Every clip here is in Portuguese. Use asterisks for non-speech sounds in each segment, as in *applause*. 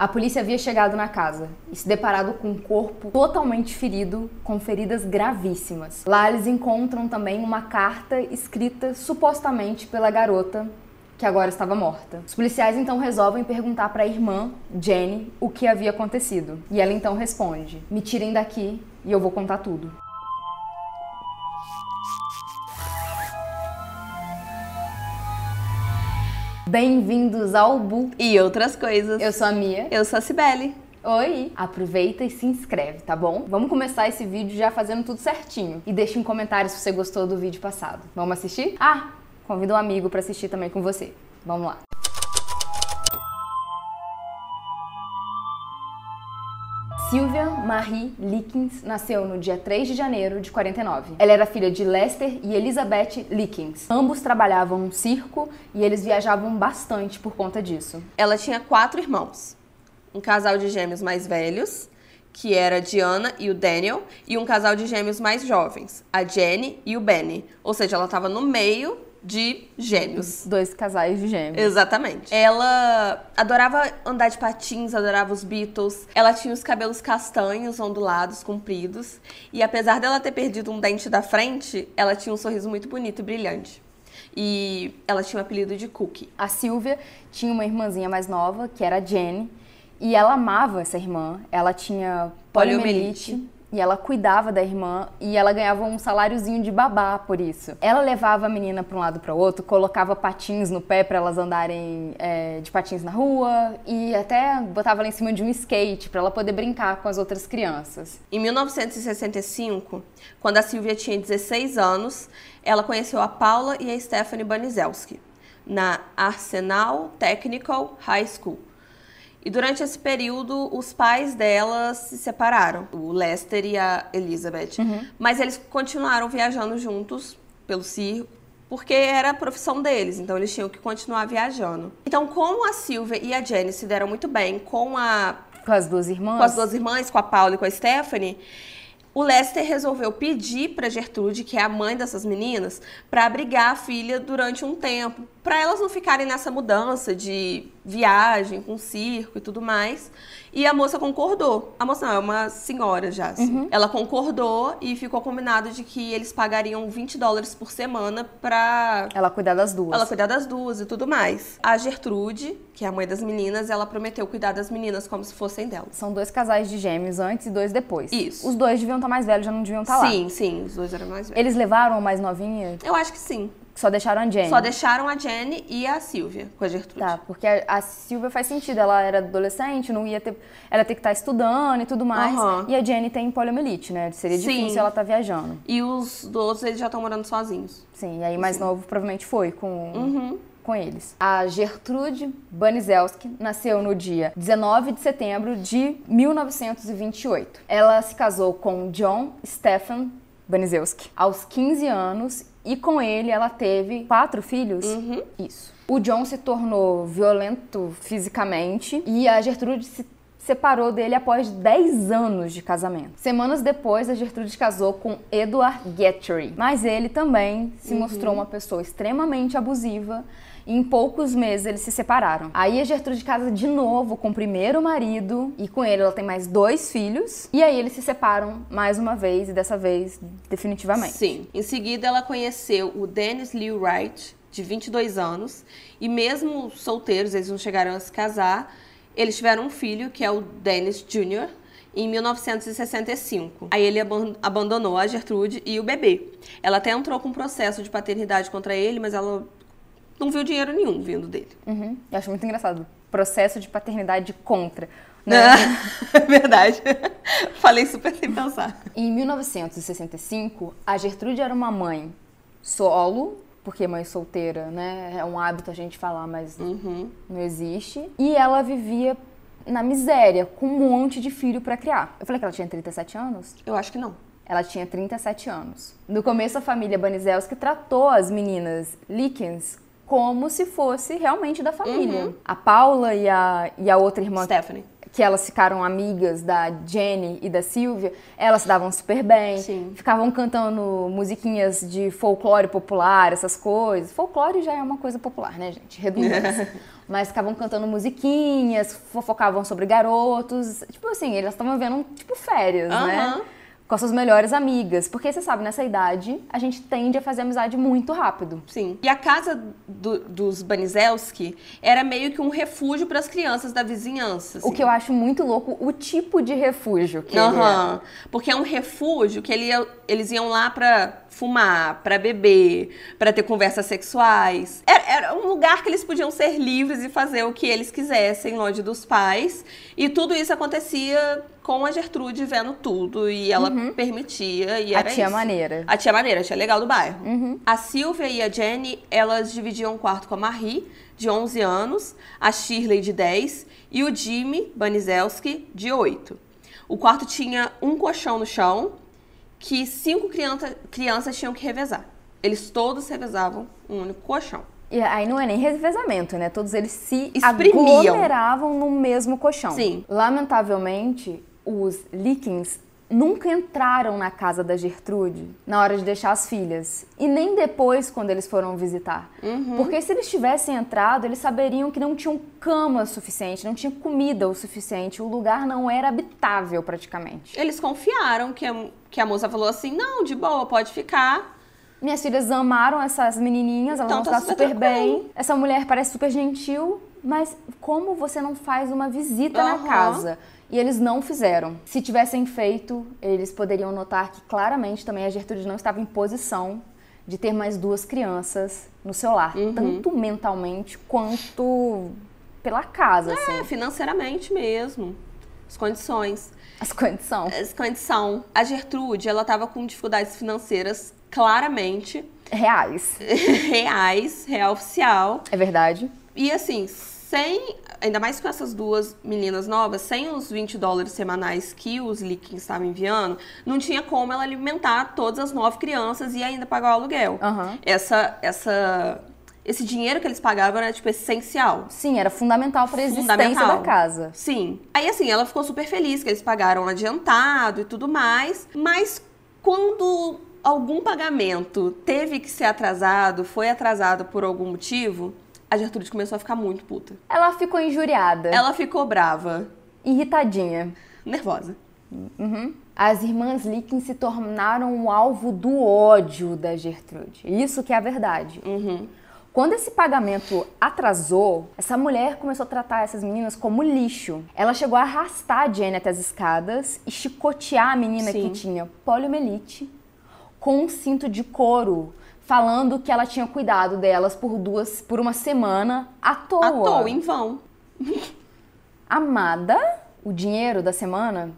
A polícia havia chegado na casa e se deparado com um corpo totalmente ferido, com feridas gravíssimas. Lá eles encontram também uma carta escrita supostamente pela garota que agora estava morta. Os policiais então resolvem perguntar para a irmã, Jenny, o que havia acontecido. E ela então responde: Me tirem daqui e eu vou contar tudo. Bem-vindos ao Bu e outras coisas. Eu sou a Mia. Eu sou a Cibele. Oi! Aproveita e se inscreve, tá bom? Vamos começar esse vídeo já fazendo tudo certinho. E deixa um comentário se você gostou do vídeo passado. Vamos assistir? Ah, convida um amigo para assistir também com você. Vamos lá. Sylvia Marie Likens nasceu no dia 3 de janeiro de 49. Ela era filha de Lester e Elizabeth Likens. Ambos trabalhavam no circo e eles viajavam bastante por conta disso. Ela tinha quatro irmãos. Um casal de gêmeos mais velhos, que era a Diana e o Daniel, e um casal de gêmeos mais jovens, a Jenny e o Benny. Ou seja, ela estava no meio de gêmeos. Dois casais de gêmeos. Exatamente. Ela adorava andar de patins, adorava os Beatles. Ela tinha os cabelos castanhos, ondulados, compridos. E apesar dela ter perdido um dente da frente, ela tinha um sorriso muito bonito e brilhante. E ela tinha o apelido de Cookie. A Silvia tinha uma irmãzinha mais nova, que era a Jenny. E ela amava essa irmã. Ela tinha poliomielite. poliomielite e ela cuidava da irmã e ela ganhava um saláriozinho de babá por isso. Ela levava a menina para um lado para o outro, colocava patins no pé para elas andarem é, de patins na rua e até botava ela em cima de um skate para ela poder brincar com as outras crianças. Em 1965, quando a Silvia tinha 16 anos, ela conheceu a Paula e a Stephanie Banizelski na Arsenal Technical High School e durante esse período, os pais dela se separaram, o Lester e a Elizabeth. Uhum. Mas eles continuaram viajando juntos pelo circo, porque era a profissão deles, então eles tinham que continuar viajando. Então, como a Silvia e a Jenny se deram muito bem com a com as duas irmãs, com as duas irmãs, com a Paula e com a Stephanie, o Lester resolveu pedir para Gertrude, que é a mãe dessas meninas, para abrigar a filha durante um tempo, para elas não ficarem nessa mudança de viagem com circo e tudo mais. E a moça concordou. A moça não, é uma senhora já. Assim. Uhum. Ela concordou e ficou combinado de que eles pagariam 20 dólares por semana pra. Ela cuidar das duas. Ela cuidar das duas e tudo mais. A Gertrude, que é a mãe das meninas, ela prometeu cuidar das meninas como se fossem dela. São dois casais de gêmeos antes e dois depois. Isso. Os dois deviam estar mais velhos, já não deviam estar lá. Sim, sim, os dois eram mais velhos. Eles levaram a mais novinha? Eu acho que sim. Só deixaram a Jenny. Só deixaram a Jenny e a Silvia com a Gertrude. Tá, porque a, a Silvia faz sentido. Ela era adolescente, não ia ter. Ela ia ter que estar tá estudando e tudo mais. Uhum. E a Jenny tem poliomielite, né? Seria Sim. difícil ela estar tá viajando. E os outros, eles já estão morando sozinhos. Sim, e aí mais Sim. novo provavelmente foi com. Uhum com eles. A Gertrude Banizelski nasceu no dia 19 de setembro de 1928. Ela se casou com John Stephen Banizelski aos 15 anos e com ele ela teve quatro filhos. Uhum. Isso. O John se tornou violento fisicamente e a Gertrude se separou dele após 10 anos de casamento. Semanas depois, a Gertrude casou com Edward Guthrie, mas ele também se uhum. mostrou uma pessoa extremamente abusiva e em poucos meses eles se separaram. Aí a Gertrude casa de novo com o primeiro marido e com ele ela tem mais dois filhos. E aí eles se separam mais uma vez e dessa vez definitivamente. Sim. Em seguida ela conheceu o Dennis Lee Wright, de 22 anos, e mesmo solteiros, eles não chegaram a se casar, eles tiveram um filho, que é o Dennis Jr., em 1965. Aí ele abandonou a Gertrude e o bebê. Ela até entrou com um processo de paternidade contra ele, mas ela não viu dinheiro nenhum vindo dele. Uhum. Eu acho muito engraçado. Processo de paternidade contra. Né? É *laughs* verdade. *laughs* Falei super sem pensar. Em 1965, a Gertrude era uma mãe solo, porque mãe solteira, né? É um hábito a gente falar, mas uhum. não existe. E ela vivia na miséria, com um monte de filho para criar. Eu falei que ela tinha 37 anos? Eu acho que não. Ela tinha 37 anos. No começo, a família Banizelski tratou as meninas Likens como se fosse realmente da família. Uhum. A Paula e a, e a outra irmã. Stephanie. que elas ficaram amigas da Jenny e da Silvia, elas se davam super bem. Sim. Ficavam cantando musiquinhas de folclore popular, essas coisas. Folclore já é uma coisa popular, né, gente? Redundância. *laughs* Mas ficavam cantando musiquinhas, fofocavam sobre garotos. Tipo assim, elas estavam vendo, tipo, férias, né? Com as suas melhores amigas. Porque você sabe, nessa idade, a gente tende a fazer amizade muito rápido. Sim. E a casa do- dos Banizelski era meio que um refúgio para as crianças da vizinhança. O assim. que eu acho muito louco, o tipo de refúgio que é. Aham. Porque é um refúgio que ele ia- eles iam lá pra fumar, pra beber, pra ter conversas sexuais. Era, era um lugar que eles podiam ser livres e fazer o que eles quisessem longe dos pais. E tudo isso acontecia com a Gertrude vendo tudo e ela permitia e Uhum. A era tia isso. maneira. A tia maneira, a tia legal do bairro. Uhum. A Silvia e a Jenny, elas dividiam um quarto com a Marie, de 11 anos, a Shirley, de 10, e o Jimmy Banizelski, de 8. O quarto tinha um colchão no chão, que cinco criança, crianças tinham que revezar. Eles todos revezavam um único colchão. E aí não é nem revezamento, né? Todos eles se Espremiam. aglomeravam no mesmo colchão. Sim. Lamentavelmente, os Likens nunca entraram na casa da Gertrude na hora de deixar as filhas. E nem depois, quando eles foram visitar. Uhum. Porque se eles tivessem entrado, eles saberiam que não tinham cama suficiente, não tinha comida o suficiente. O lugar não era habitável praticamente. Eles confiaram que a, que a moça falou assim: não, de boa, pode ficar. Minhas filhas amaram essas menininhas, elas Então vão tá super bem. Essa mulher parece super gentil, mas como você não faz uma visita na Aham. casa? E eles não fizeram. Se tivessem feito, eles poderiam notar que claramente também a Gertrude não estava em posição de ter mais duas crianças no seu lar, Uhum. tanto mentalmente quanto pela casa, É, assim. financeiramente mesmo. As condições. As condições. As condição. A Gertrude, ela tava com dificuldades financeiras claramente Reais. *laughs* reais, real oficial. É verdade? E assim, sem, ainda mais com essas duas meninas novas, sem os 20 dólares semanais que os Likens estavam enviando, não tinha como ela alimentar todas as nove crianças e ainda pagar o aluguel. Aham. Essa, essa, esse dinheiro que eles pagavam era, tipo, essencial. Sim, era fundamental para a existência da casa. Sim. Aí, assim, ela ficou super feliz que eles pagaram adiantado e tudo mais, mas quando algum pagamento teve que ser atrasado, foi atrasado por algum motivo, a Gertrude começou a ficar muito puta. Ela ficou injuriada, Ela ficou brava, irritadinha. nervosa. As irmãs Licken se tornaram o alvo do ódio da Gertrude. Isso que é a verdade. Quando esse pagamento atrasou, essa mulher começou a tratar essas meninas como lixo. Ela chegou a arrastar a Jenny até as escadas e chicotear a menina Sim. que tinha poliomielite com um cinto de couro, falando que ela tinha cuidado delas por duas, por uma semana à toa. À toa, em vão. Amada, o dinheiro da semana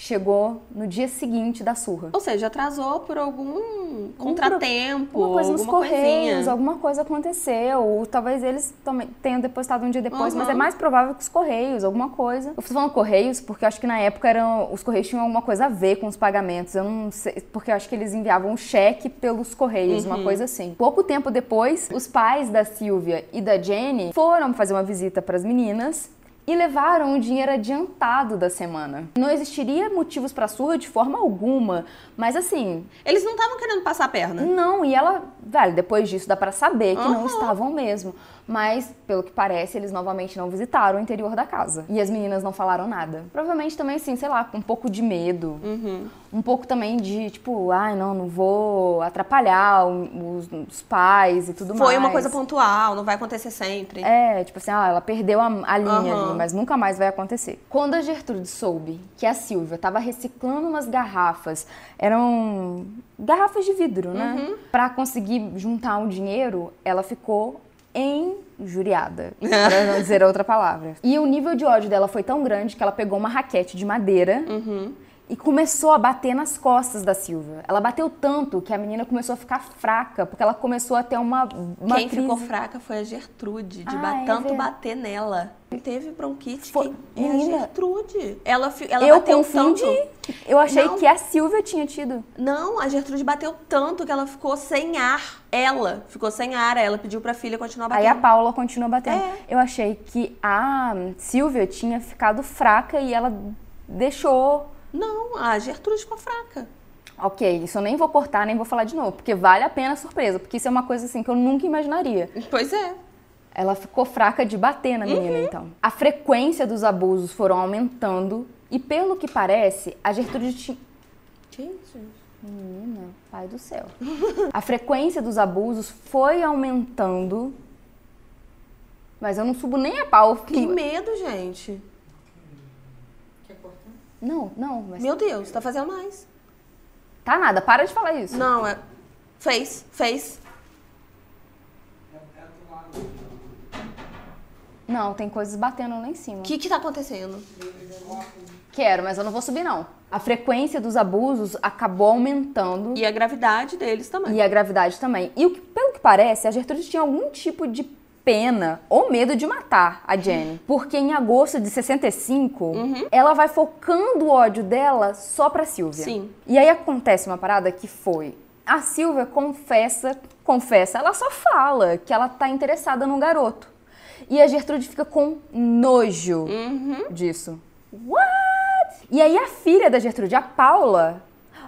chegou no dia seguinte da surra. Ou seja, atrasou por algum contratempo, Alguma coisa nos alguma correios, coisinha. alguma coisa aconteceu. Ou talvez eles também tenham depositado um dia depois, Uhum. mas é mais provável que os correios, alguma coisa. Eu tô falando correios porque eu acho que na época eram, os correios tinham alguma coisa a ver com os pagamentos. Eu não sei, porque eu acho que eles enviavam um cheque pelos correios, Uhum. uma coisa assim. Pouco tempo depois, os pais da Silvia e da Jenny foram fazer uma visita para as meninas. E levaram o dinheiro adiantado da semana. Não existiria motivos para surra de forma alguma, mas assim, Eles não estavam querendo passar a perna. não, e ela, velho, depois disso dá pra saber que não Aham. estavam mesmo. Mas, pelo que parece, eles novamente não visitaram o interior da casa. E as meninas não falaram nada. Provavelmente também, assim, sei lá, com um pouco de medo. Uhum. Um pouco também de, tipo, ai, não, não vou atrapalhar os, os pais e tudo mais. Foi uma coisa pontual, não vai acontecer sempre. É, tipo assim, ah, ela perdeu a, a linha Aham. ali, mas nunca mais vai acontecer. Quando a Gertrude soube que a Silvia tava reciclando umas garrafas, eram garrafas de vidro, né? Uhum. Pra conseguir juntar um dinheiro, ela ficou injuriada, *laughs* pra não dizer outra palavra. E o nível de ódio dela foi tão grande que ela pegou uma raquete de madeira Uhum. E começou a bater nas costas da Silvia. Ela bateu tanto que a menina começou a ficar fraca, porque ela começou a ter uma, uma Quem crise. ficou fraca foi a Gertrude, de Ah, ba- é tanto verdade. bater nela. Teve bronquite Foi- quem- é a Menina. Gertrude. Ela, ela Eu bateu confundi. tanto. Eu achei Não. que a Silvia tinha tido. Não, a Gertrude bateu tanto que ela ficou sem ar. Ela ficou sem ar, ela pediu pra filha continuar Aí batendo. a Paula continua batendo. É. Eu achei que a Silvia tinha ficado fraca e ela deixou. Não, a Gertrude ficou fraca. Ok, isso eu nem vou cortar, nem vou falar de novo, porque vale a pena a surpresa, porque isso é uma coisa assim que eu nunca imaginaria. Pois é. Ela ficou fraca de bater na menina, então. A frequência dos abusos foram aumentando e, pelo que parece, a Gertrude tinha. Que isso, gente? Menina, pai do céu. *laughs* A frequência dos abusos foi aumentando. Mas eu não subo nem a pau. Que medo, gente. Não, não, mas. Meu Deus, tá fazendo mais. Tá nada, para de falar isso. Não, é. Fez, fez. Não, tem coisas batendo lá em cima. O que que tá acontecendo? Quero, mas eu não vou subir, não. A frequência dos abusos acabou aumentando. E a gravidade deles também. E a gravidade também. E o que, pelo que parece, a Gertrude tinha algum tipo de pena ou medo de matar a Jenny. Porque em agosto de 65, ela vai focando o ódio dela só pra Silvia. Sim. E aí acontece uma parada que foi. A Silvia confessa, confessa, ela só fala que ela tá interessada no garoto. E a Gertrude fica com nojo disso. What? E aí a filha da Gertrude, a Paula,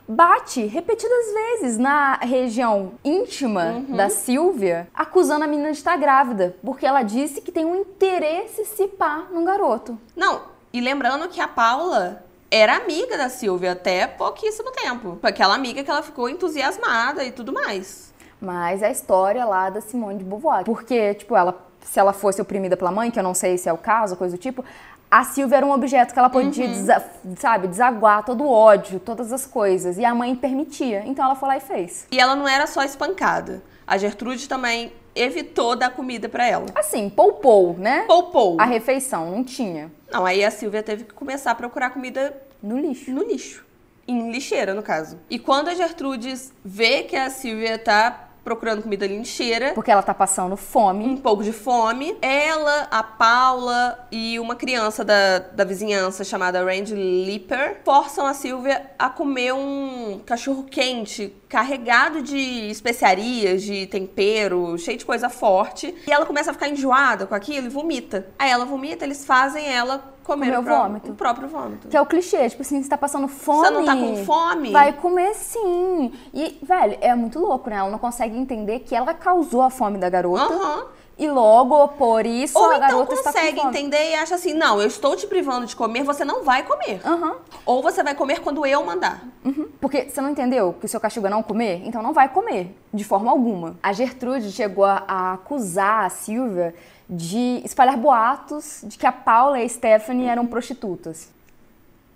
bate repetidas vezes na região íntima da Silvia, acusando a menina de estar grávida, porque ela disse que tem um interesse se pá num garoto. Não, e lembrando que a Paula era amiga da Silvia até pouquíssimo tempo. Aquela amiga que ela ficou entusiasmada e tudo mais. Mas a história lá da Simone de Beauvoir. Porque, tipo, ela, se ela fosse oprimida pela mãe, que eu não sei se é o caso, coisa do tipo, a Silvia era um objeto que ela podia, desa- sabe, desaguar todo o ódio, todas as coisas. E a mãe permitia. Então ela foi lá e fez. E ela não era só espancada. A Gertrude também evitou dar comida pra ela. Assim, poupou, né? Poupou. A refeição, não tinha. Não, aí a Silvia teve que começar a procurar comida No lixo. no lixo. Em lixeira, no caso. E quando a Gertrude vê que a Silvia tá procurando comida lixeira, Porque ela tá passando fome. um pouco de fome, ela, a Paula e uma criança da, da vizinhança chamada Randy Lipper forçam a Silvia a comer um cachorro quente carregado de especiarias, de tempero, cheio de coisa forte. E ela começa a ficar enjoada com aquilo e vomita. Aí ela vomita, eles fazem ela comer Comer o, o pró- vômito. o próprio vômito. Que é o clichê, tipo assim, você tá passando fome. Você não tá com fome? Vai comer sim. E, velho, é muito louco, né? Ela não consegue entender que ela causou a fome da garota. Aham. E logo, por isso, Ou a então garota com consegue entender e acha assim, não, eu estou te privando de comer, você não vai comer. Aham. Ou você vai comer quando eu mandar. Uhum. Porque você não entendeu que o seu castigo é não comer? Então não vai comer, de forma alguma. A Gertrude chegou a, a acusar a Silvia de espalhar boatos de que a Paula e a Stephanie eram prostitutas.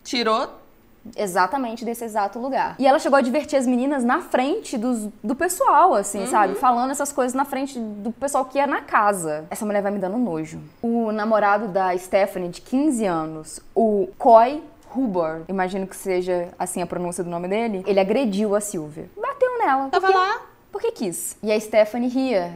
Tirou Exatamente desse exato lugar. E ela chegou a divertir as meninas na frente dos, do pessoal, assim, sabe? Falando essas coisas na frente do pessoal que ia na casa. Essa mulher vai me dando nojo. O namorado da Stephanie, de 15 anos, o Coy Huber, imagino que seja assim a pronúncia do nome dele, ele agrediu a Silvia. Bateu nela. Tava lá. Porque quis. E a Stephanie ria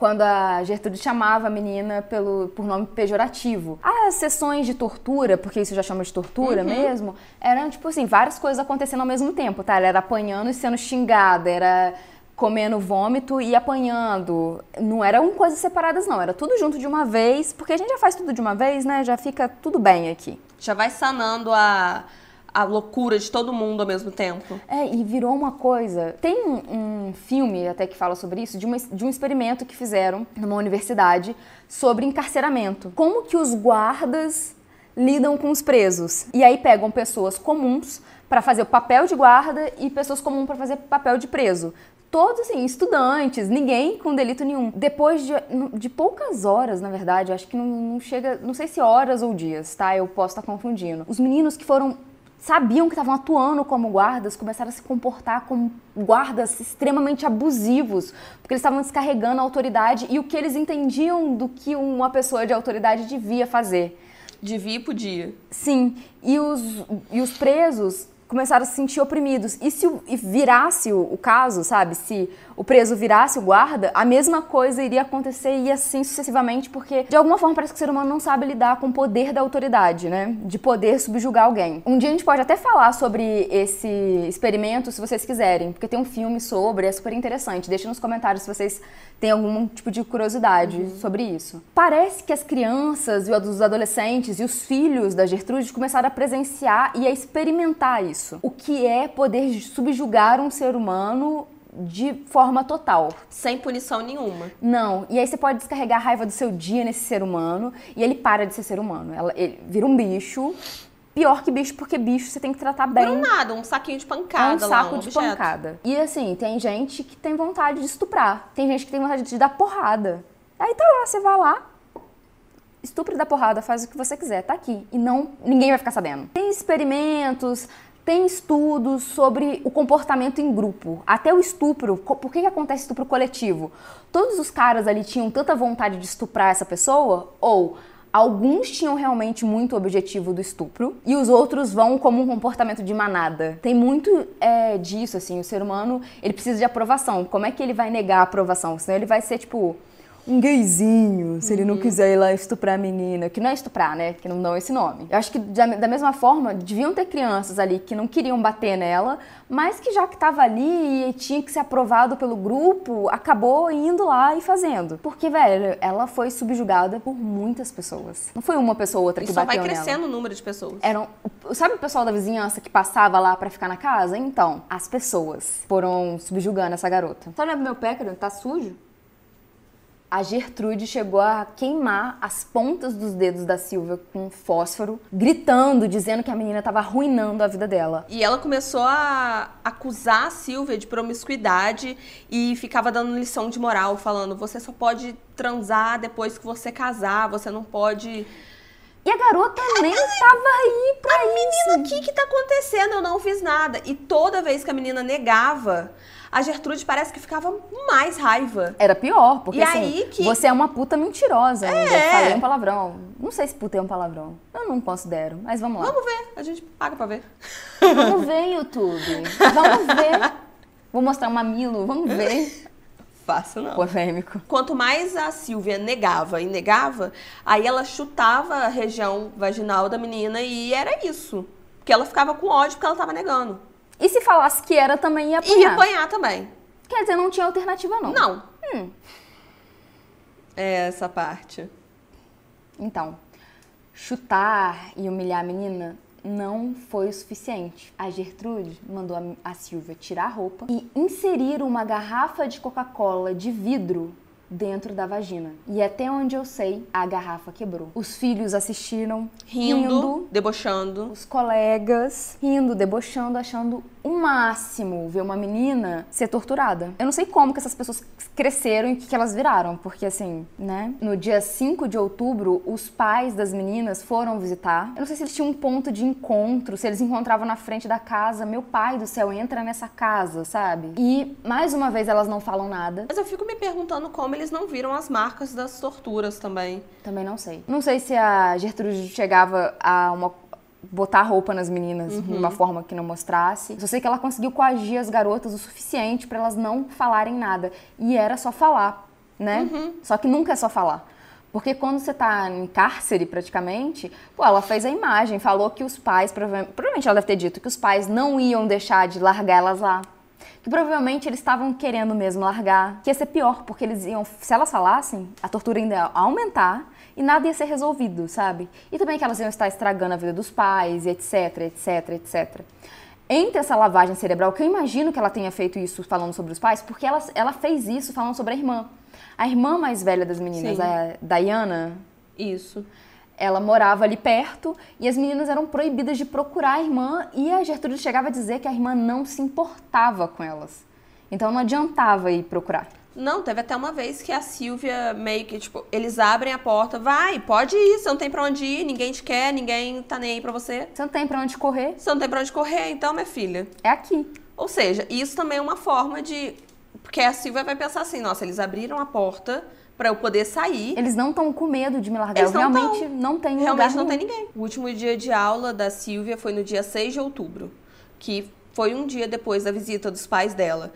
quando a Gertrude chamava a menina pelo, por nome pejorativo. As sessões de tortura, porque isso já chama de tortura mesmo, eram tipo assim, várias coisas acontecendo ao mesmo tempo, tá? Ela era apanhando e sendo xingada, era comendo vômito e apanhando. Não eram coisas separadas, não. Era tudo junto de uma vez, porque a gente já faz tudo de uma vez, né? Já fica tudo bem aqui. Já vai sanando a, a loucura de todo mundo ao mesmo tempo. É, e virou uma coisa. Tem um, um filme até que fala sobre isso, de, uma- de um experimento que fizeram numa universidade sobre encarceramento. Como que os guardas lidam com os presos. E aí pegam pessoas comuns para fazer o papel de guarda e pessoas comuns para fazer papel de preso. Todos, assim, estudantes, ninguém com delito nenhum. Depois de, de poucas horas, na verdade, acho que não, não chega, não sei se horas ou dias, tá? Eu posso estar confundindo. Os meninos que foram sabiam que estavam atuando como guardas, começaram a se comportar como guardas extremamente abusivos, porque eles estavam descarregando a autoridade e o que eles entendiam do que uma pessoa de autoridade devia fazer. Devia e podia. Sim, e os, e os presos começaram a se sentir oprimidos. E se e virasse o, o, caso, sabe? Se o preso virasse o guarda, a mesma coisa iria acontecer e assim sucessivamente, porque de alguma forma parece que o ser humano não sabe lidar com o poder da autoridade, né? De poder subjugar alguém. Um dia a gente pode até falar sobre esse experimento, se vocês quiserem, porque tem um filme sobre, é super interessante. Deixa nos comentários se vocês têm algum tipo de curiosidade uhum. sobre isso. Parece que as crianças e os adolescentes e os filhos da Gertrude começaram a presenciar e a experimentar isso isso. O que é poder subjugar um ser humano de forma total. Sem punição nenhuma. Não. E aí você pode descarregar a raiva do seu dia nesse ser humano e ele para de ser ser humano. Ela, ele vira um bicho. Pior que bicho, porque bicho você tem que tratar bem. Por um nada, um saquinho de pancada. É um saco lá, um de objeto. pancada. E assim, tem gente que tem vontade de estuprar. Tem gente que tem vontade de dar porrada. Aí tá lá, você vai lá, estupre da porrada, faz o que você quiser, tá aqui. E não, ninguém vai ficar sabendo. Tem experimentos, tem estudos sobre o comportamento em grupo, até o estupro. Por que, que acontece estupro coletivo? Todos os caras ali tinham tanta vontade de estuprar essa pessoa? Ou alguns tinham realmente muito objetivo do estupro e os outros vão como um comportamento de manada? Tem muito é, disso, assim. O ser humano ele precisa de aprovação. Como é que ele vai negar a aprovação? Senão ele vai ser tipo um gayzinho, se ele não uhum. quiser ir lá estuprar a menina, que não é estuprar, né? Que não dão esse nome. Eu acho que da mesma forma, deviam ter crianças ali que não queriam bater nela, mas que já que estava ali e tinha que ser aprovado pelo grupo, acabou indo lá e fazendo. Porque, velho, ela foi subjugada por muitas pessoas. Não foi uma pessoa ou outra que e bateu nela. só vai crescendo nela. o número de pessoas. Eram, sabe o pessoal da vizinhança que passava lá para ficar na casa? Então, as pessoas foram subjugando essa garota. Tá olhando meu pé, querido? Tá sujo? A Gertrude chegou a queimar as pontas dos dedos da Silvia com fósforo, gritando, dizendo que a menina estava arruinando a vida dela. E ela começou a acusar a Silvia de promiscuidade e ficava dando lição de moral, falando: você só pode transar depois que você casar, você não pode. E a garota nem tava aí pra a isso. menina, o que que tá acontecendo? Eu não fiz nada. E toda vez que a menina negava, a Gertrude parece que ficava mais raiva. Era pior, porque e assim, aí que... você é uma puta mentirosa ainda. É. Falei um palavrão. Não sei se puta é um palavrão. Eu não considero, mas vamos lá. Vamos ver, a gente paga pra ver. Vamos ver, YouTube. Vamos ver. Vou mostrar um mamilo, vamos ver. Fácil não. Polêmico. Quanto mais a Silvia negava e negava, aí ela chutava a região vaginal da menina e era isso. Porque ela ficava com ódio porque ela tava negando. E se falasse que era, também ia apanhar. Ia apanhar também. Quer dizer, não tinha alternativa, não. Não. Hum. É essa parte. Então, chutar e humilhar a menina não foi o suficiente. A Gertrude mandou a, a Silvia tirar a roupa e inserir uma garrafa de Coca-Cola de vidro dentro da vagina. E até onde eu sei, a garrafa quebrou. Os filhos assistiram rindo, rindo debochando. Os colegas rindo, debochando, achando o máximo ver uma menina ser torturada. Eu não sei como que essas pessoas cresceram e o que, que elas viraram, porque assim, né? No dia 5 de outubro, os pais das meninas foram visitar. Eu não sei se eles tinham um ponto de encontro, se eles encontravam na frente da casa. Meu pai do céu, entra nessa casa, sabe? E mais uma vez elas não falam nada. Mas eu fico me perguntando como eles não viram as marcas das torturas também. Também não sei. Não sei se a Gertrude chegava a uma botar roupa nas meninas uhum. de uma forma que não mostrasse. Só sei que ela conseguiu coagir as garotas o suficiente para elas não falarem nada. E era só falar, né? Uhum. Só que nunca é só falar. Porque quando você tá em cárcere, praticamente, pô, ela fez a imagem, falou que os pais, provavelmente ela deve ter dito que os pais não iam deixar de largar elas lá. Que provavelmente eles estavam querendo mesmo largar. Que ia ser pior, porque eles iam, se elas falassem, a tortura ainda ia aumentar e nada ia ser resolvido, sabe? E também que elas iam estar estragando a vida dos pais, etc, etc, etc. Entre essa lavagem cerebral, que eu imagino que ela tenha feito isso falando sobre os pais, porque ela, ela fez isso falando sobre a irmã. A irmã mais velha das meninas, Sim. a Diana. Isso. Ela morava ali perto e as meninas eram proibidas de procurar a irmã e a Gertrude chegava a dizer que a irmã não se importava com elas. Então não adiantava ir procurar. Não, teve até uma vez que a Silvia meio que, tipo, eles abrem a porta, vai, pode ir, você não tem pra onde ir, ninguém te quer, ninguém tá nem aí pra você. Você não tem pra onde correr. Você não tem pra onde correr, então, minha filha. É aqui. Ou seja, isso também é uma forma de. Porque a Silvia vai pensar assim, nossa, eles abriram a porta para eu poder sair. Eles não estão com medo de me largar. Eles eu não realmente tão. não tenho Realmente não tem ninguém. O último dia de aula da Silvia foi no dia 6 de outubro. que foi um dia depois da visita dos pais dela.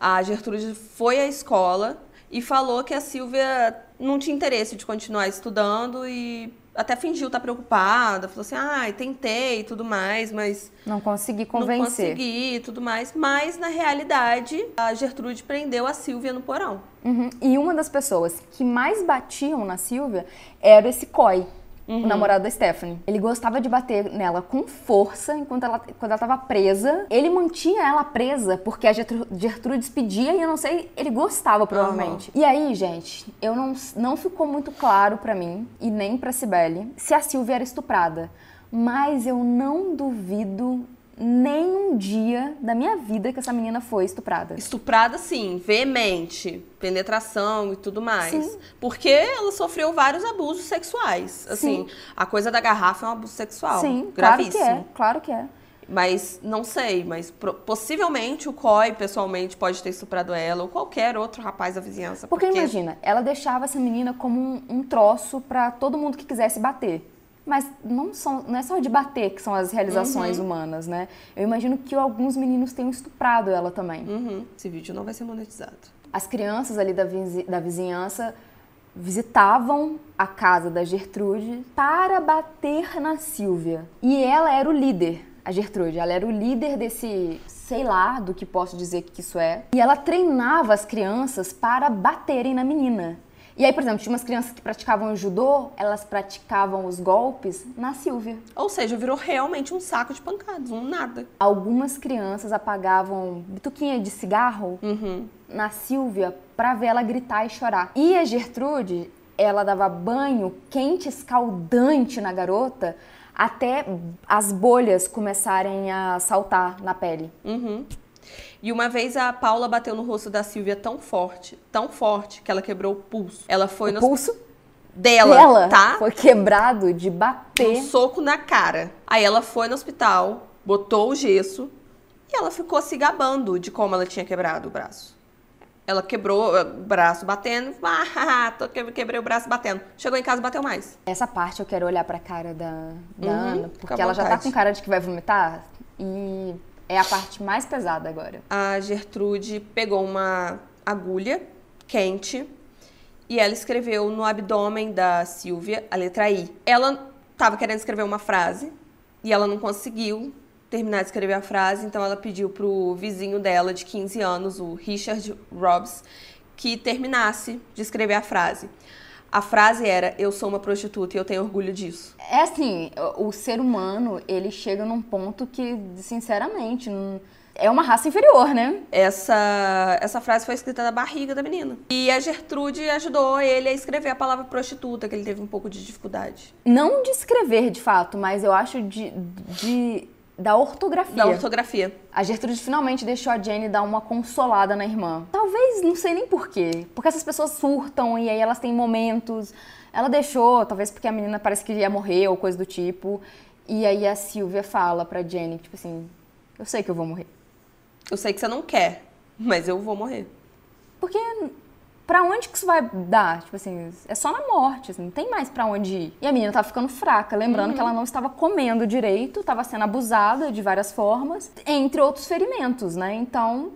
A Gertrude foi à escola e falou que a Silvia não tinha interesse de continuar estudando e até fingiu estar preocupada, falou assim, ah, tentei e tudo mais, mas... Não consegui convencer. Não consegui e tudo mais, mas na realidade a Gertrude prendeu a Silvia no porão. Uhum. E uma das pessoas que mais batiam na Silvia era esse Coy, Uhum. o namorado da Stephanie. Ele gostava de bater nela com força enquanto ela, quando ela estava presa. Ele mantinha ela presa porque a Gertrude despedia e eu não sei, ele gostava provavelmente. Uhum. E aí, gente, eu não, não ficou muito claro para mim e nem pra Cibele se a Silvia era estuprada. Mas eu não duvido nem um dia da minha vida que essa menina foi estuprada. Estuprada, sim, veemente, penetração e tudo mais. Sim. Porque ela sofreu vários abusos sexuais. Assim, sim. a coisa da garrafa é um abuso sexual. Sim, gravíssimo. claro que é, claro que é. Mas não sei, mas possivelmente o COI pessoalmente pode ter estuprado ela ou qualquer outro rapaz da vizinhança. Porque, porque... imagina, ela deixava essa menina como um, um troço para todo mundo que quisesse bater. Mas não, são, não é só de bater que são as realizações uhum. humanas, né? Eu imagino que alguns meninos tenham estuprado ela também. Uhum. Esse vídeo não vai ser monetizado. As crianças ali da, da vizinhança visitavam a casa da Gertrude para bater na Silvia. E ela era o líder, a Gertrude. Ela era o líder desse, sei lá, do que posso dizer que isso é. E ela treinava as crianças para baterem na menina. E aí, por exemplo, tinha umas crianças que praticavam judô, elas praticavam os golpes na Silvia. Ou seja, virou realmente um saco de pancadas, um nada. Algumas crianças apagavam bituquinha de cigarro uhum. na Silvia para ver ela gritar e chorar. E a Gertrude, ela dava banho quente, escaldante na garota até as bolhas começarem a saltar na pele. Uhum. E uma vez a Paula bateu no rosto da Silvia tão forte, tão forte, que ela quebrou o pulso. Ela foi o no pulso dela, dela tá? Foi quebrado de bater. Um soco na cara. Aí ela foi no hospital, botou o gesso e ela ficou se gabando de como ela tinha quebrado o braço. Ela quebrou o braço batendo, *laughs* ah, tô quebrei o braço batendo. Chegou em casa bateu mais. Essa parte eu quero olhar pra cara da, da uhum, Ana, porque ela já tá com cara de que vai vomitar e é a parte mais pesada agora. A Gertrude pegou uma agulha quente e ela escreveu no abdômen da Silvia a letra I. Ela estava querendo escrever uma frase e ela não conseguiu terminar de escrever a frase, então ela pediu pro vizinho dela de 15 anos, o Richard Robbs, que terminasse de escrever a frase. A frase era: Eu sou uma prostituta e eu tenho orgulho disso. É assim, o ser humano, ele chega num ponto que, sinceramente, não é uma raça inferior, né? Essa, essa frase foi escrita na barriga da menina. E a Gertrude ajudou ele a escrever a palavra prostituta, que ele teve um pouco de dificuldade. Não de escrever, de fato, mas eu acho de, de da ortografia. Da ortografia. A Gertrude finalmente deixou a Jenny dar uma consolada na irmã. Talvez, não sei nem porquê. Porque essas pessoas surtam e aí elas têm momentos. Ela deixou, talvez porque a menina parece que ia morrer ou coisa do tipo. E aí a Silvia fala pra Jenny, tipo assim, eu sei que eu vou morrer. Eu sei que você não quer, mas eu vou morrer. Porque pra onde que isso vai dar? Tipo assim, é só na morte, assim, não tem mais pra onde ir. E a menina tava ficando fraca, lembrando uhum. que ela não estava comendo direito, estava sendo abusada de várias formas, entre outros ferimentos, né? Então,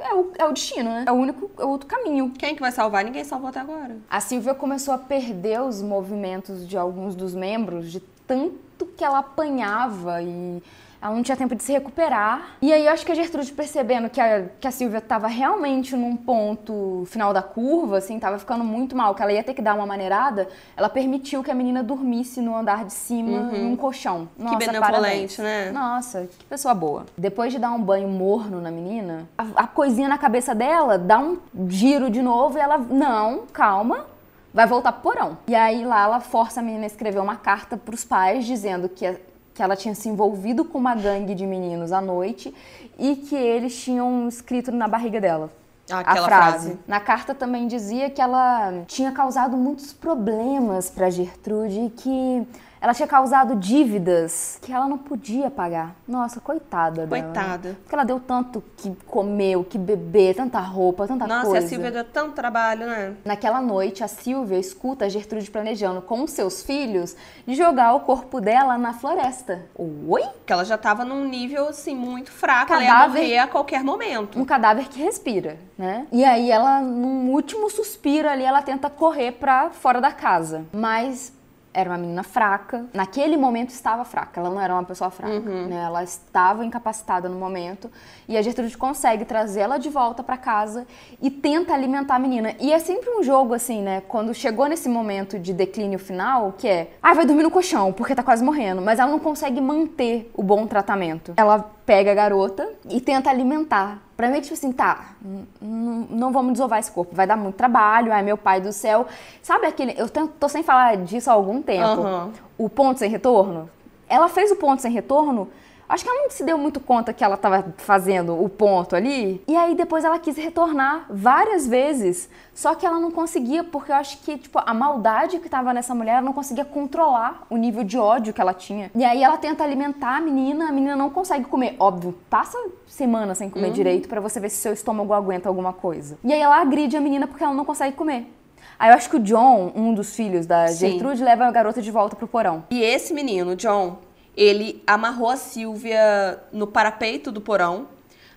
é o, é o destino, né? É o único, é o outro caminho. Quem que vai salvar? Ninguém salvou até agora. A Silvia começou a perder os movimentos de alguns dos membros de tanto que ela apanhava e ela não tinha tempo de se recuperar. E aí eu acho que a Gertrude percebendo que a, que a Silvia estava realmente num ponto final da curva, assim, tava ficando muito mal, que ela ia ter que dar uma maneirada, ela permitiu que a menina dormisse no andar de cima, uhum. num colchão. Nossa, que benevolente, né? Nossa, que pessoa boa. Depois de dar um banho morno na menina, a, a coisinha na cabeça dela dá um giro de novo e ela, não, calma, vai voltar pro porão. E aí lá ela força a menina a escrever uma carta pros pais dizendo que que ela tinha se envolvido com uma gangue de meninos à noite e que eles tinham escrito na barriga dela. Aquela a frase. frase. Na carta também dizia que ela tinha causado muitos problemas para Gertrude e que ela tinha causado dívidas que ela não podia pagar. Nossa, coitada dela. né? Coitada. Porque ela deu tanto que comer, o que beber, tanta roupa, tanta Nossa, coisa. e a Silvia deu tanto trabalho, né? Naquela noite, a Silvia escuta a Gertrude planejando com seus filhos de jogar o corpo dela na floresta. Oi? Que ela já tava num nível, assim, muito fraco. Ela ia Cadáver. morrer a qualquer momento. Um cadáver que respira, né? E aí ela, num último suspiro ali, ela tenta correr pra fora da casa. Mas era uma menina fraca. Naquele momento estava fraca. Ela não era uma pessoa fraca, né? Ela estava incapacitada no momento. E a Gertrude consegue trazê-la de volta pra casa e tenta alimentar a menina. E é sempre um jogo assim, né? Quando chegou nesse momento de declínio final, que é, ah, vai dormir no colchão porque tá quase morrendo, mas ela não consegue manter o bom tratamento. Ela pega a garota e tenta alimentar. Pra mim, tipo assim, tá, não vamos desovar esse corpo, vai dar muito trabalho, ai meu pai do céu. Sabe aquele, eu tento- tô sem falar disso há algum tempo, Aham. o ponto sem retorno? Ela fez o ponto sem retorno, acho que ela não se deu muito conta que ela tava fazendo o ponto ali, e aí depois ela quis retornar várias vezes, só que ela não conseguia, porque eu acho que, tipo, a maldade que tava nessa mulher, ela não conseguia controlar o nível de ódio que ela tinha. E aí ela tenta alimentar a menina, a menina não consegue comer. Óbvio, passa semana sem comer direito pra você ver se seu estômago aguenta alguma coisa. E aí ela agride a menina porque ela não consegue comer. Aí eu acho que o John, um dos filhos da Sim. Gertrude, leva a garota de volta pro porão. E esse menino, John, ele amarrou a Silvia no parapeito do porão,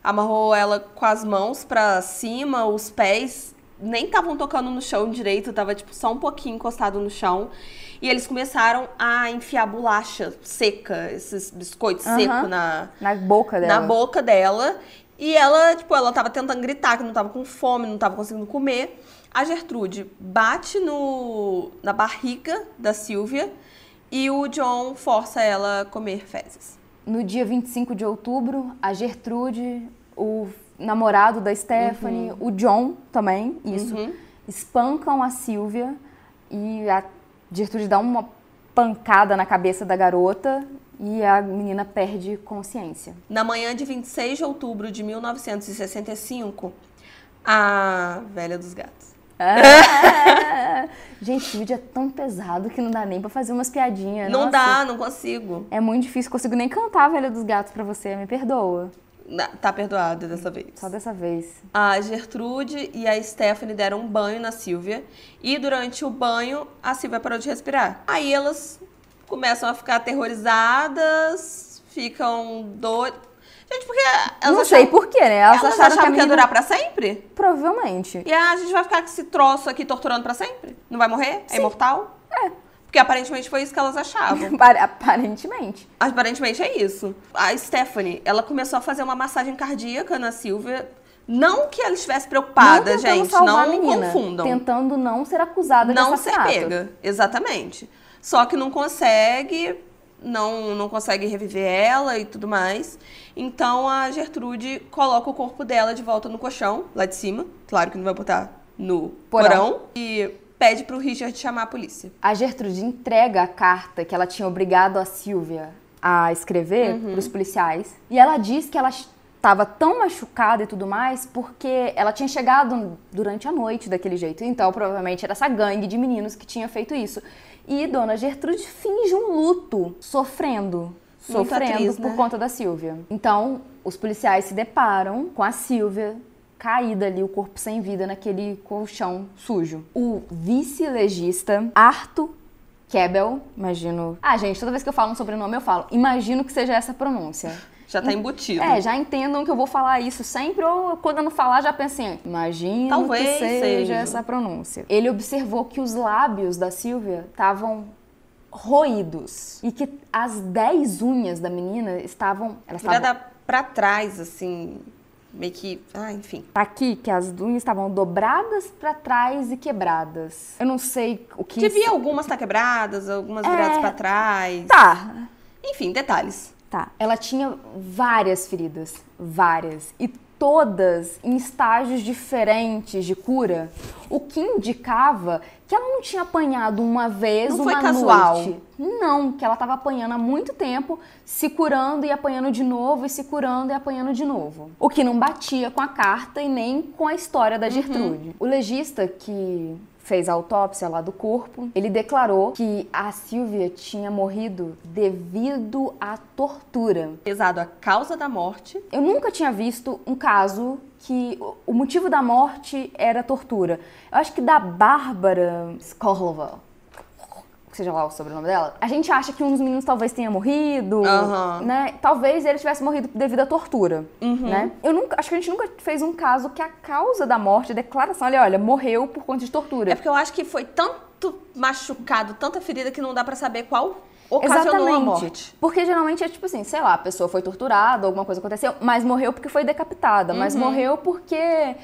amarrou ela com as mãos pra cima, os pés nem estavam tocando no chão direito, tava tipo só um pouquinho encostado no chão. E eles começaram a enfiar bolacha seca, esses biscoitos Aham. secos na, Na boca dela. na boca dela. E ela, tipo, ela tava tentando gritar que não tava com fome, não tava conseguindo comer. A Gertrude bate no, na barriga da Silvia e o John força ela a comer fezes. No dia 25 de outubro, a Gertrude, o namorado da Stephanie, o John também, isso, espancam a Silvia e a Gertrude dá uma pancada na cabeça da garota e a menina perde consciência. Na manhã de 26 de outubro de 1965, a velha dos gatos. Ah! *laughs* Gente, esse vídeo é tão pesado que não dá nem pra fazer umas piadinhas. Não Nossa, dá, não consigo. É muito difícil, consigo nem cantar a Velha dos Gatos pra você, me perdoa. Na- Tá perdoada dessa vez. Só dessa vez. A Gertrude e a Stephanie deram um banho na Silvia e durante o banho a Silvia parou de respirar. Aí elas começam a ficar aterrorizadas, ficam doidas. Gente, porque elas não achavam, sei porquê, né? Elas, elas acharam, achavam que que ia durar pra sempre? Provavelmente. E a gente vai ficar com esse troço aqui torturando pra sempre? Não vai morrer? É imortal? É. Porque aparentemente foi isso que elas achavam. *laughs* Apar- Aparentemente. Aparentemente é isso. A Stephanie, ela começou a fazer uma massagem cardíaca na Silvia. Não que ela estivesse preocupada, não gente. Não menina, confundam. Tentando não ser acusada não de ser assassinato. pega. Exatamente. Só que não consegue, não, não consegue reviver ela e tudo mais. Então a Gertrude coloca o corpo dela de volta no colchão, lá de cima. Claro que não vai botar no Porão. porão. E pede pro Richard chamar a polícia. A Gertrude entrega a carta que ela tinha obrigado a Silvia a escrever Uhum. para os policiais. E ela diz que ela estava tão machucada e tudo mais porque ela tinha chegado durante a noite daquele jeito. Então, provavelmente era essa gangue de meninos que tinha feito isso. E Dona Gertrude finge um luto, sofrendo. Muito Sofrendo atriz, por né? conta da Silvia. Então, os policiais se deparam com a Silvia caída ali, o corpo sem vida naquele colchão sujo. O vice-legista Arthur Kebel, imagino. Ah, gente, toda vez que eu falo um sobrenome eu falo, imagino que seja essa a pronúncia. Já tá embutido. É, já entendam que eu vou falar isso sempre, ou quando eu não falar, já pensei, imagino Talvez que seja, seja. essa pronúncia. Ele observou que os lábios da Silvia estavam roídos e que as 10 unhas da menina estavam. Elas estavam Virada pra trás, assim. Meio que. Ah, enfim. Tá aqui que as unhas estavam dobradas pra trás e quebradas. Eu não sei o que. Devia isso- algumas tá quebradas, algumas viradas É. pra trás. Tá, Enfim, detalhes. Tá. Ela tinha várias feridas, várias. E todas em estágios diferentes de cura, o que indicava que ela não tinha apanhado uma vez, Não uma foi casual. noite. Não, que ela estava apanhando há muito tempo, se curando e apanhando de novo, e se curando e apanhando de novo. O que não batia com a carta e nem com a história Uhum. da Gertrude. O legista que fez a autópsia lá do corpo, ele declarou que a Silvia tinha morrido devido à tortura. Pesado a causa da morte. Eu nunca tinha visto um caso que o motivo da morte era tortura. Eu acho que da Bárbara Skorlova, seja lá o sobrenome dela, a gente acha que um dos meninos talvez tenha morrido, Aham. né? Talvez ele tivesse morrido devido à tortura, né? Eu nunca, acho que a gente nunca fez um caso que a causa da morte, a declaração, olha, olha, morreu por conta de tortura. É porque eu acho que foi tanto machucado, tanta ferida que não dá pra saber qual ocasionou a morte. Porque geralmente é tipo assim, sei lá, a pessoa foi torturada, alguma coisa aconteceu, mas morreu porque foi decapitada, Uhum. mas morreu porque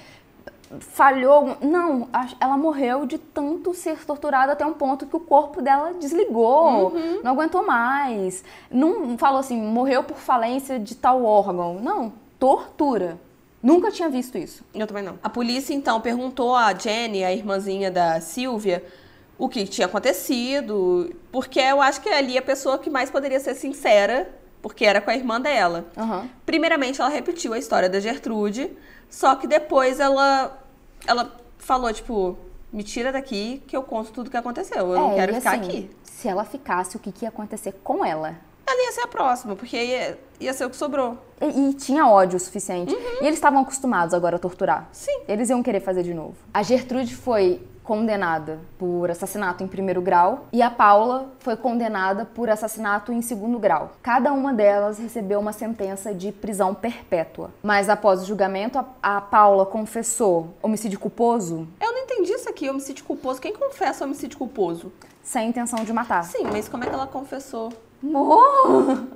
falhou. Não, ela morreu de tanto ser torturada até um ponto que o corpo dela desligou, Uhum. não aguentou mais. Não falou assim, morreu por falência de tal órgão. Não, tortura. Nunca tinha visto isso. Eu também não. A polícia então perguntou a Jenny, a irmãzinha da Silvia, o que tinha acontecido, porque eu acho que ali a pessoa que mais poderia ser sincera, porque era com a irmã dela. Aham. Primeiramente, ela repetiu a história da Gertrude, só que depois ela, ela falou, tipo, me tira daqui que eu conto tudo o que aconteceu. Eu não É, quero e ficar assim, aqui. Se ela ficasse, o que, que ia acontecer com ela? Ela ia ser a próxima, porque ia, ia ser o que sobrou. E, e tinha ódio o suficiente. E eles estavam acostumados agora a torturar. Sim. Eles iam querer fazer de novo. A Gertrude foi condenada por assassinato em primeiro grau e a Paula foi condenada por assassinato em segundo grau. Cada uma delas recebeu uma sentença de prisão perpétua. Mas após o julgamento, a, a Paula confessou homicídio culposo Eu não entendi isso aqui, homicídio culposo. Quem confessa homicídio culposo? sem intenção de matar. Sim, mas como é que ela confessou? Morro!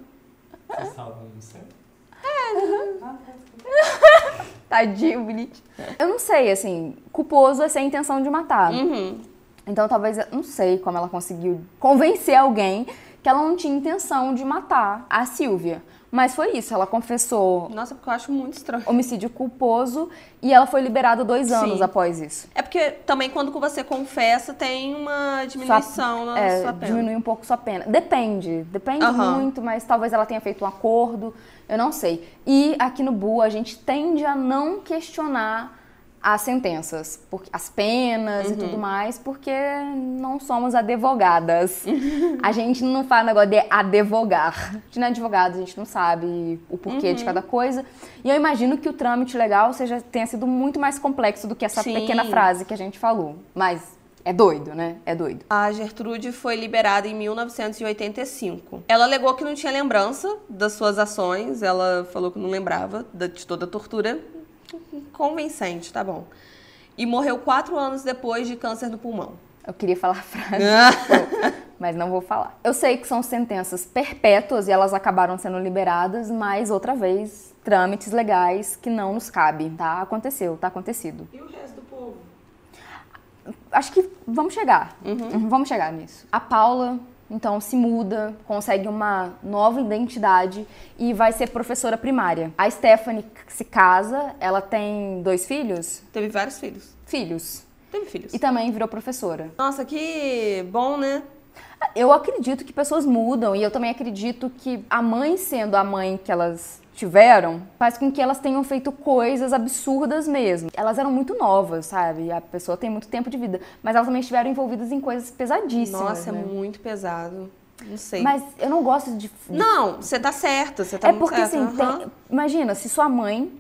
Você salva no centro? *laughs* Tadinho, bonitinho. Eu não sei, assim, culposo é sem intenção de matar. Uhum. Então talvez, não sei como ela conseguiu convencer alguém que ela não tinha intenção de matar a Silvia. Mas foi isso, ela confessou Nossa, porque eu acho muito estranho. homicídio culposo e ela foi liberada dois anos Sim. após isso. É porque também quando você confessa tem uma diminuição na É, sua pena. diminui um pouco sua pena. Depende, depende Aham. muito, mas talvez ela tenha feito um acordo, eu não sei. E aqui no BU a gente tende a não questionar as sentenças, porque, as penas Uhum. e tudo mais, porque não somos advogadas. a gente não faz negócio de advogar. A gente não é advogado, a gente não sabe o porquê de Uhum. cada coisa. E eu imagino que o trâmite legal seja, tenha sido muito mais complexo do que essa Sim. pequena frase que a gente falou. Mas é doido, né? É doido. A Gertrude foi liberada em 1985. Ela alegou que não tinha lembrança das suas ações, ela falou que não lembrava da- de toda a tortura. Convincente, tá bom. E morreu quatro anos depois de câncer no pulmão. Eu queria falar a frase, *laughs* mas não vou falar. Eu sei que são sentenças perpétuas e elas acabaram sendo liberadas, mas outra vez, trâmites legais que não nos cabem, tá? Aconteceu, tá acontecido. E o resto do povo? Acho que vamos chegar. Uhum, Vamos chegar nisso. A Paula, então, se muda, consegue uma nova identidade e vai ser professora primária. A Stephanie se casa, ela tem dois filhos? Teve vários filhos. Filhos. Teve filhos. E também virou professora. Nossa, que bom, né? Eu acredito que pessoas mudam e eu também acredito que a mãe sendo a mãe que elas tiveram faz com que elas tenham feito coisas absurdas mesmo. Elas eram muito novas, sabe? A pessoa tem muito tempo de vida, mas elas também estiveram envolvidas em coisas pesadíssimas. Nossa, é né? muito pesado. Não sei. Mas eu não gosto de. de- Não, você tá certa, você tá é porque certa. assim, aham. tem- imagina se sua mãe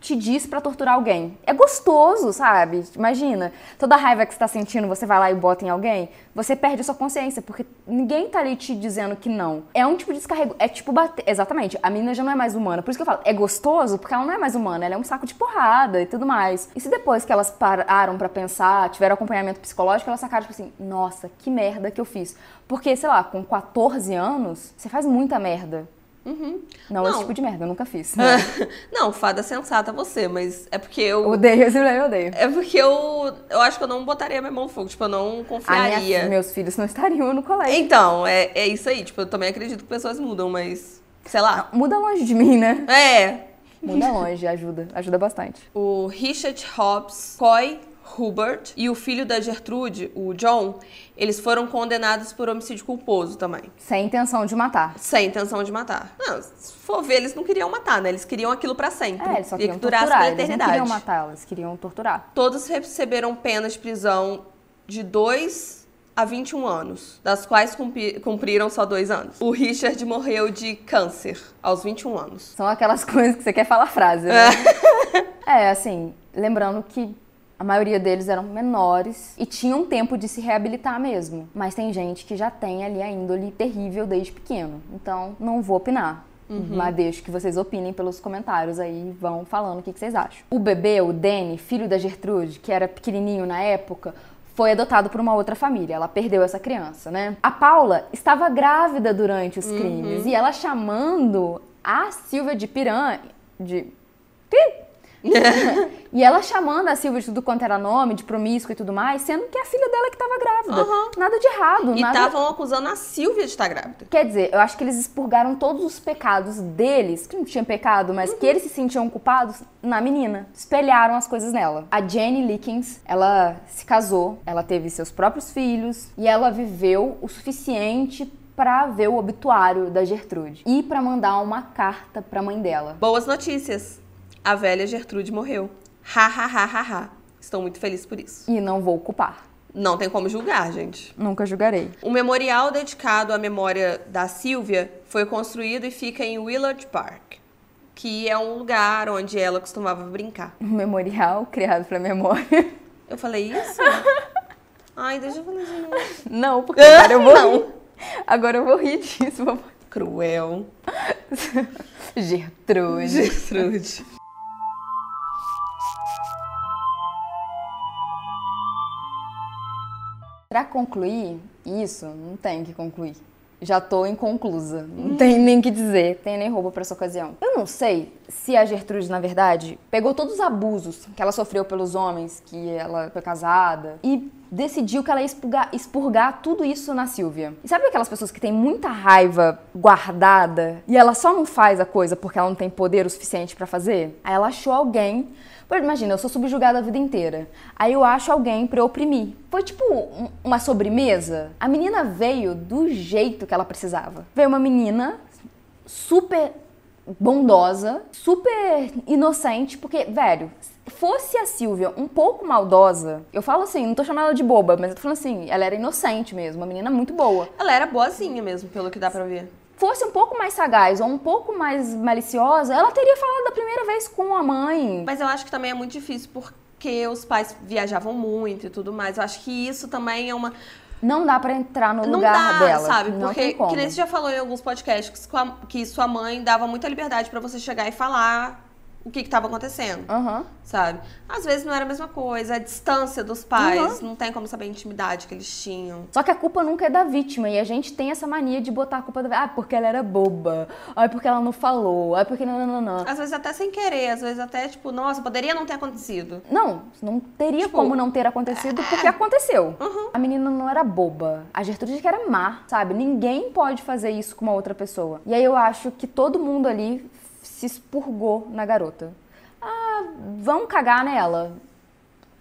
te diz pra torturar alguém. É gostoso, sabe? Imagina, toda a raiva que você tá sentindo, você vai lá e bota em alguém, você perde a sua consciência, porque ninguém tá ali te dizendo que não. É um tipo de descarrego, é tipo bater, exatamente, a menina já não é mais humana. Por isso que eu falo, é gostoso porque ela não é mais humana, ela é um saco de porrada e tudo mais. E se depois que elas pararam pra pensar, tiveram acompanhamento psicológico, elas sacaram tipo assim, nossa, que merda que eu fiz. Porque, sei lá, com 14 anos, você faz muita merda. Não, esse Não. tipo de merda, eu nunca fiz. *laughs* Não, fada sensata você, mas é porque eu. Odeio esse eu odeio. É porque eu. Eu acho que eu não botaria minha mão no fogo. Tipo, eu não A minha- confiaria. meus filhos não estariam no colégio. Então, é, é isso aí. Tipo, eu também acredito que pessoas mudam, mas. Sei lá. Muda longe de mim, né? É. Muda longe, ajuda. Ajuda bastante. O Richard Hobbs, Coy Hubert e o filho da Gertrude, o John, eles foram condenados por homicídio culposo também. Sem intenção de matar. Sem intenção de matar. Não, se for ver, eles não queriam matar, né? Eles queriam aquilo pra sempre. É, eles só Queria queriam que durasse torturar. pra Eles não eternidade. queriam matar, eles queriam torturar. Todos receberam penas de prisão de 2 a 21 anos, das quais cumpri- cumpriram só dois anos. O Richard morreu de câncer aos 21 anos. São aquelas *laughs* coisas que você quer falar frase, né? é, assim, lembrando que a maioria deles eram menores e tinham tempo de se reabilitar mesmo. Mas tem gente que já tem ali a índole terrível desde pequeno. Então, não vou opinar. Mas deixo que vocês opinem pelos comentários aí, vão falando o que que vocês acham. O bebê, o Danny, filho da Gertrude, que era pequenininho na época, foi adotado por uma outra família. Ela perdeu essa criança, né? A Paula estava grávida durante os crimes e ela chamando a Silvia de piranha, de Pi! E ela chamando a Silvia de tudo quanto era nome, de promíscua e tudo mais, sendo que é a filha dela que estava grávida. Aham. Nada de errado, E nada estavam acusando a Silvia de estar grávida. Quer dizer, eu acho que eles expurgaram todos os pecados deles, que não tinha pecado, mas que eles se sentiam culpados na menina. Espelharam as coisas nela. A Jenny Lickens, ela se casou, ela teve seus próprios filhos e ela viveu o suficiente pra ver o obituário da Gertrude e pra mandar uma carta pra mãe dela. Boas notícias. A velha Gertrude morreu. Ha, ha, ha, ha, ha. Estou muito feliz por isso. E não vou culpar. Não tem como julgar, gente. Nunca julgarei. Um memorial dedicado à memória da Silvia foi construído e fica em Willard Park, que é um lugar onde ela costumava brincar. Um memorial criado pra memória. *laughs* Eu falei isso? Ai, deixa eu falar de novo. Não, porque agora eu vou rir. Agora eu vou rir disso. vou- Cruel. *laughs* Gertrude. Gertrude. Pra concluir isso, não tem que concluir. Já tô inconclusa. Não tem nem o que dizer. Tem nem roupa pra essa ocasião. Eu não sei se a Gertrude, na verdade, pegou todos os abusos que ela sofreu pelos homens, que ela foi casada, e decidiu que ela ia expurgar, expurgar tudo isso na Silvia. E sabe aquelas pessoas que têm muita raiva guardada e ela só não faz a coisa porque ela não tem poder o suficiente pra fazer? Aí ela achou alguém por, imagina, eu sou subjugada a vida inteira. Aí eu acho alguém eu oprimir. Foi tipo um- uma sobremesa. A menina veio do jeito que ela precisava. Veio uma menina super bondosa, super inocente, porque, velho, fosse a Silvia um pouco maldosa, eu falo assim, não tô chamando ela de boba, mas eu tô falando assim, ela era inocente mesmo, uma menina muito boa. Ela era boazinha mesmo, pelo que dá pra ver. Fosse um pouco mais sagaz ou um pouco mais maliciosa, ela teria falado da primeira vez com a mãe. Mas eu acho que também é muito difícil porque os pais viajavam muito e tudo mais. Eu acho que isso também é uma. Não dá pra entrar no não lugar dá, dela. sabe? Não Porque, que nem você já falou em alguns podcasts, que sua- que sua mãe dava muita liberdade pra você chegar e falar o que que tava acontecendo, Aham. sabe? Às vezes não era a mesma coisa, a distância dos pais, Uhum. não tem como saber a intimidade que eles tinham. Só que a culpa nunca é da vítima e a gente tem essa mania de botar a culpa da Ah, porque ela era boba. Ah, porque ela não falou. Ah, porque não, não, não, não. Às vezes até sem querer, às vezes até tipo, nossa, poderia não ter acontecido. Não, não teria Tipo, como não ter acontecido porque aconteceu. A menina não era boba. A Gertrude que era má, sabe? Ninguém pode fazer isso com uma outra pessoa. E aí eu acho que todo mundo ali se expurgou na garota. Ah, vamos cagar nela.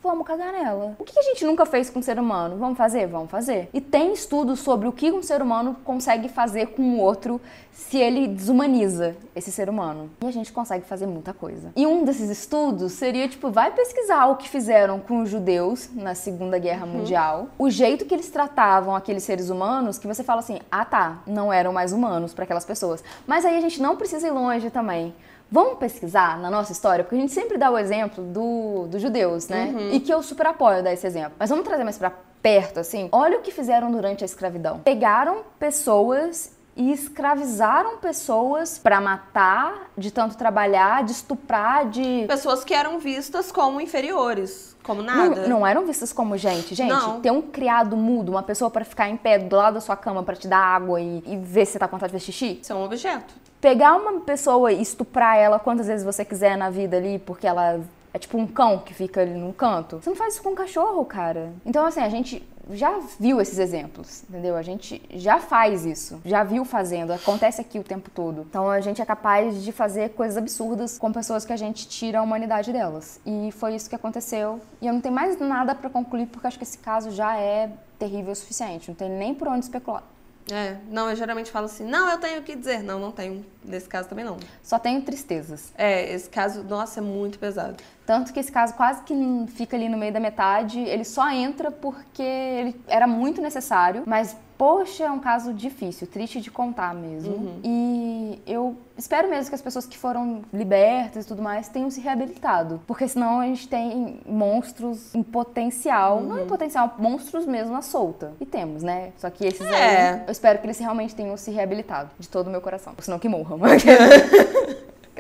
Vamos cagar nela. O que a gente nunca fez com o ser humano? Vamos fazer? Vamos fazer. E tem estudos sobre o que um ser humano consegue fazer com o outro se ele desumaniza esse ser humano. E a gente consegue fazer muita coisa. E um desses estudos seria, tipo, vai pesquisar o que fizeram com os judeus na Segunda Guerra Mundial. O jeito que eles tratavam aqueles seres humanos, que você fala assim, ah tá, não eram mais humanos para aquelas pessoas. Mas aí a gente não precisa ir longe também. Vamos pesquisar na nossa história, porque a gente sempre dá o exemplo do, dos judeus, né? E que eu super apoio dar esse exemplo. Mas vamos trazer mais pra perto, assim. Olha o que fizeram durante a escravidão. Pegaram pessoas e escravizaram pessoas pra matar, de tanto trabalhar, de estuprar, de. Pessoas que eram vistas como inferiores, como Não, nada. não eram vistas como gente. Gente, Não. ter um criado mudo, uma pessoa pra ficar em pé do lado da sua cama pra te dar água e, e ver se você tá com vontade de fazer xixi, Isso é um objeto. Pegar uma pessoa e estuprar ela quantas vezes você quiser na vida ali, porque ela é tipo um cão que fica ali num canto. Você não faz isso com um cachorro, cara. Então, assim, a gente já viu esses exemplos, entendeu? A gente já faz isso, já viu fazendo, acontece aqui o tempo todo. Então, a gente é capaz de fazer coisas absurdas com pessoas que a gente tira a humanidade delas. E foi isso que aconteceu. E eu não tenho mais nada pra concluir, porque acho que esse caso já é terrível o suficiente. Não tem nem por onde especular. É, não, eu geralmente falo assim, não, eu tenho o que dizer. Não, não tenho. Nesse caso também não. Só tenho tristezas. É, esse caso, nossa, é muito pesado. Tanto que esse caso quase que fica ali no meio da metade, ele só entra porque ele era muito necessário, mas poxa, é um caso difícil, triste de contar mesmo. E eu espero mesmo que as pessoas que foram libertas e tudo mais tenham se reabilitado, porque senão a gente tem monstros em potencial, não em potencial, monstros mesmo à solta. E temos, né? Só que esses É. aí, eu espero que eles realmente tenham se reabilitado, de todo o meu coração. Senão que morram. *laughs*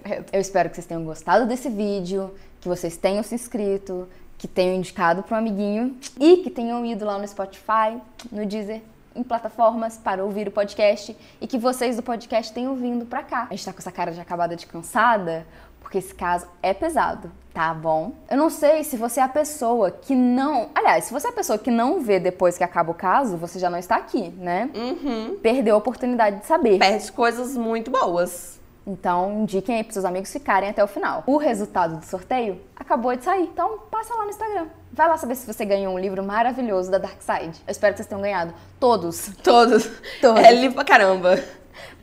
*laughs* Eu espero que vocês tenham gostado desse vídeo, que vocês tenham se inscrito, que tenham indicado para um amiguinho e que tenham ido lá no Spotify, no Deezer, em plataformas para ouvir o podcast e que vocês do podcast tenham vindo pra cá. A gente tá com essa cara de acabada de cansada, porque esse caso é pesado, tá bom? Eu não sei se você é a pessoa que não. Aliás, se você é a pessoa que não vê depois que acaba o caso, você já não está aqui, né? Uhum. Perdeu a oportunidade de saber. Perde coisas muito boas. Então, indiquem aí pros seus amigos ficarem até o final. O resultado do sorteio acabou de sair. Então, passa lá no Instagram. Vai lá saber se você ganhou um livro maravilhoso da Dark Side. Eu espero que vocês tenham ganhado. Todos. Todos. *laughs* Todos. É livro pra caramba.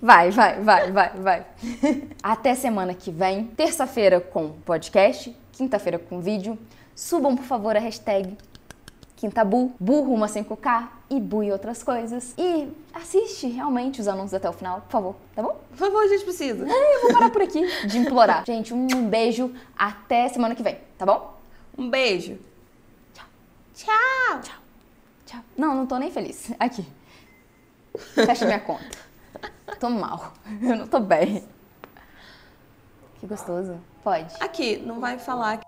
Vai, vai, vai, vai, vai. *laughs* Até semana que vem. Terça-feira com podcast. Quinta-feira com vídeo. Subam, por favor, a hashtag Quintabu, burro uma 5K e bu e outras coisas. E assiste realmente os anúncios até o final, por favor, tá bom? Por favor, a gente precisa. Eu vou parar por aqui de implorar. *laughs* Gente, um beijo. Até semana que vem, tá bom? Um beijo. Tchau. Tchau. Não, não tô nem feliz. Aqui. Fecha minha conta. Tô mal. Eu não tô bem. Que gostoso. Pode. Aqui, não vai falar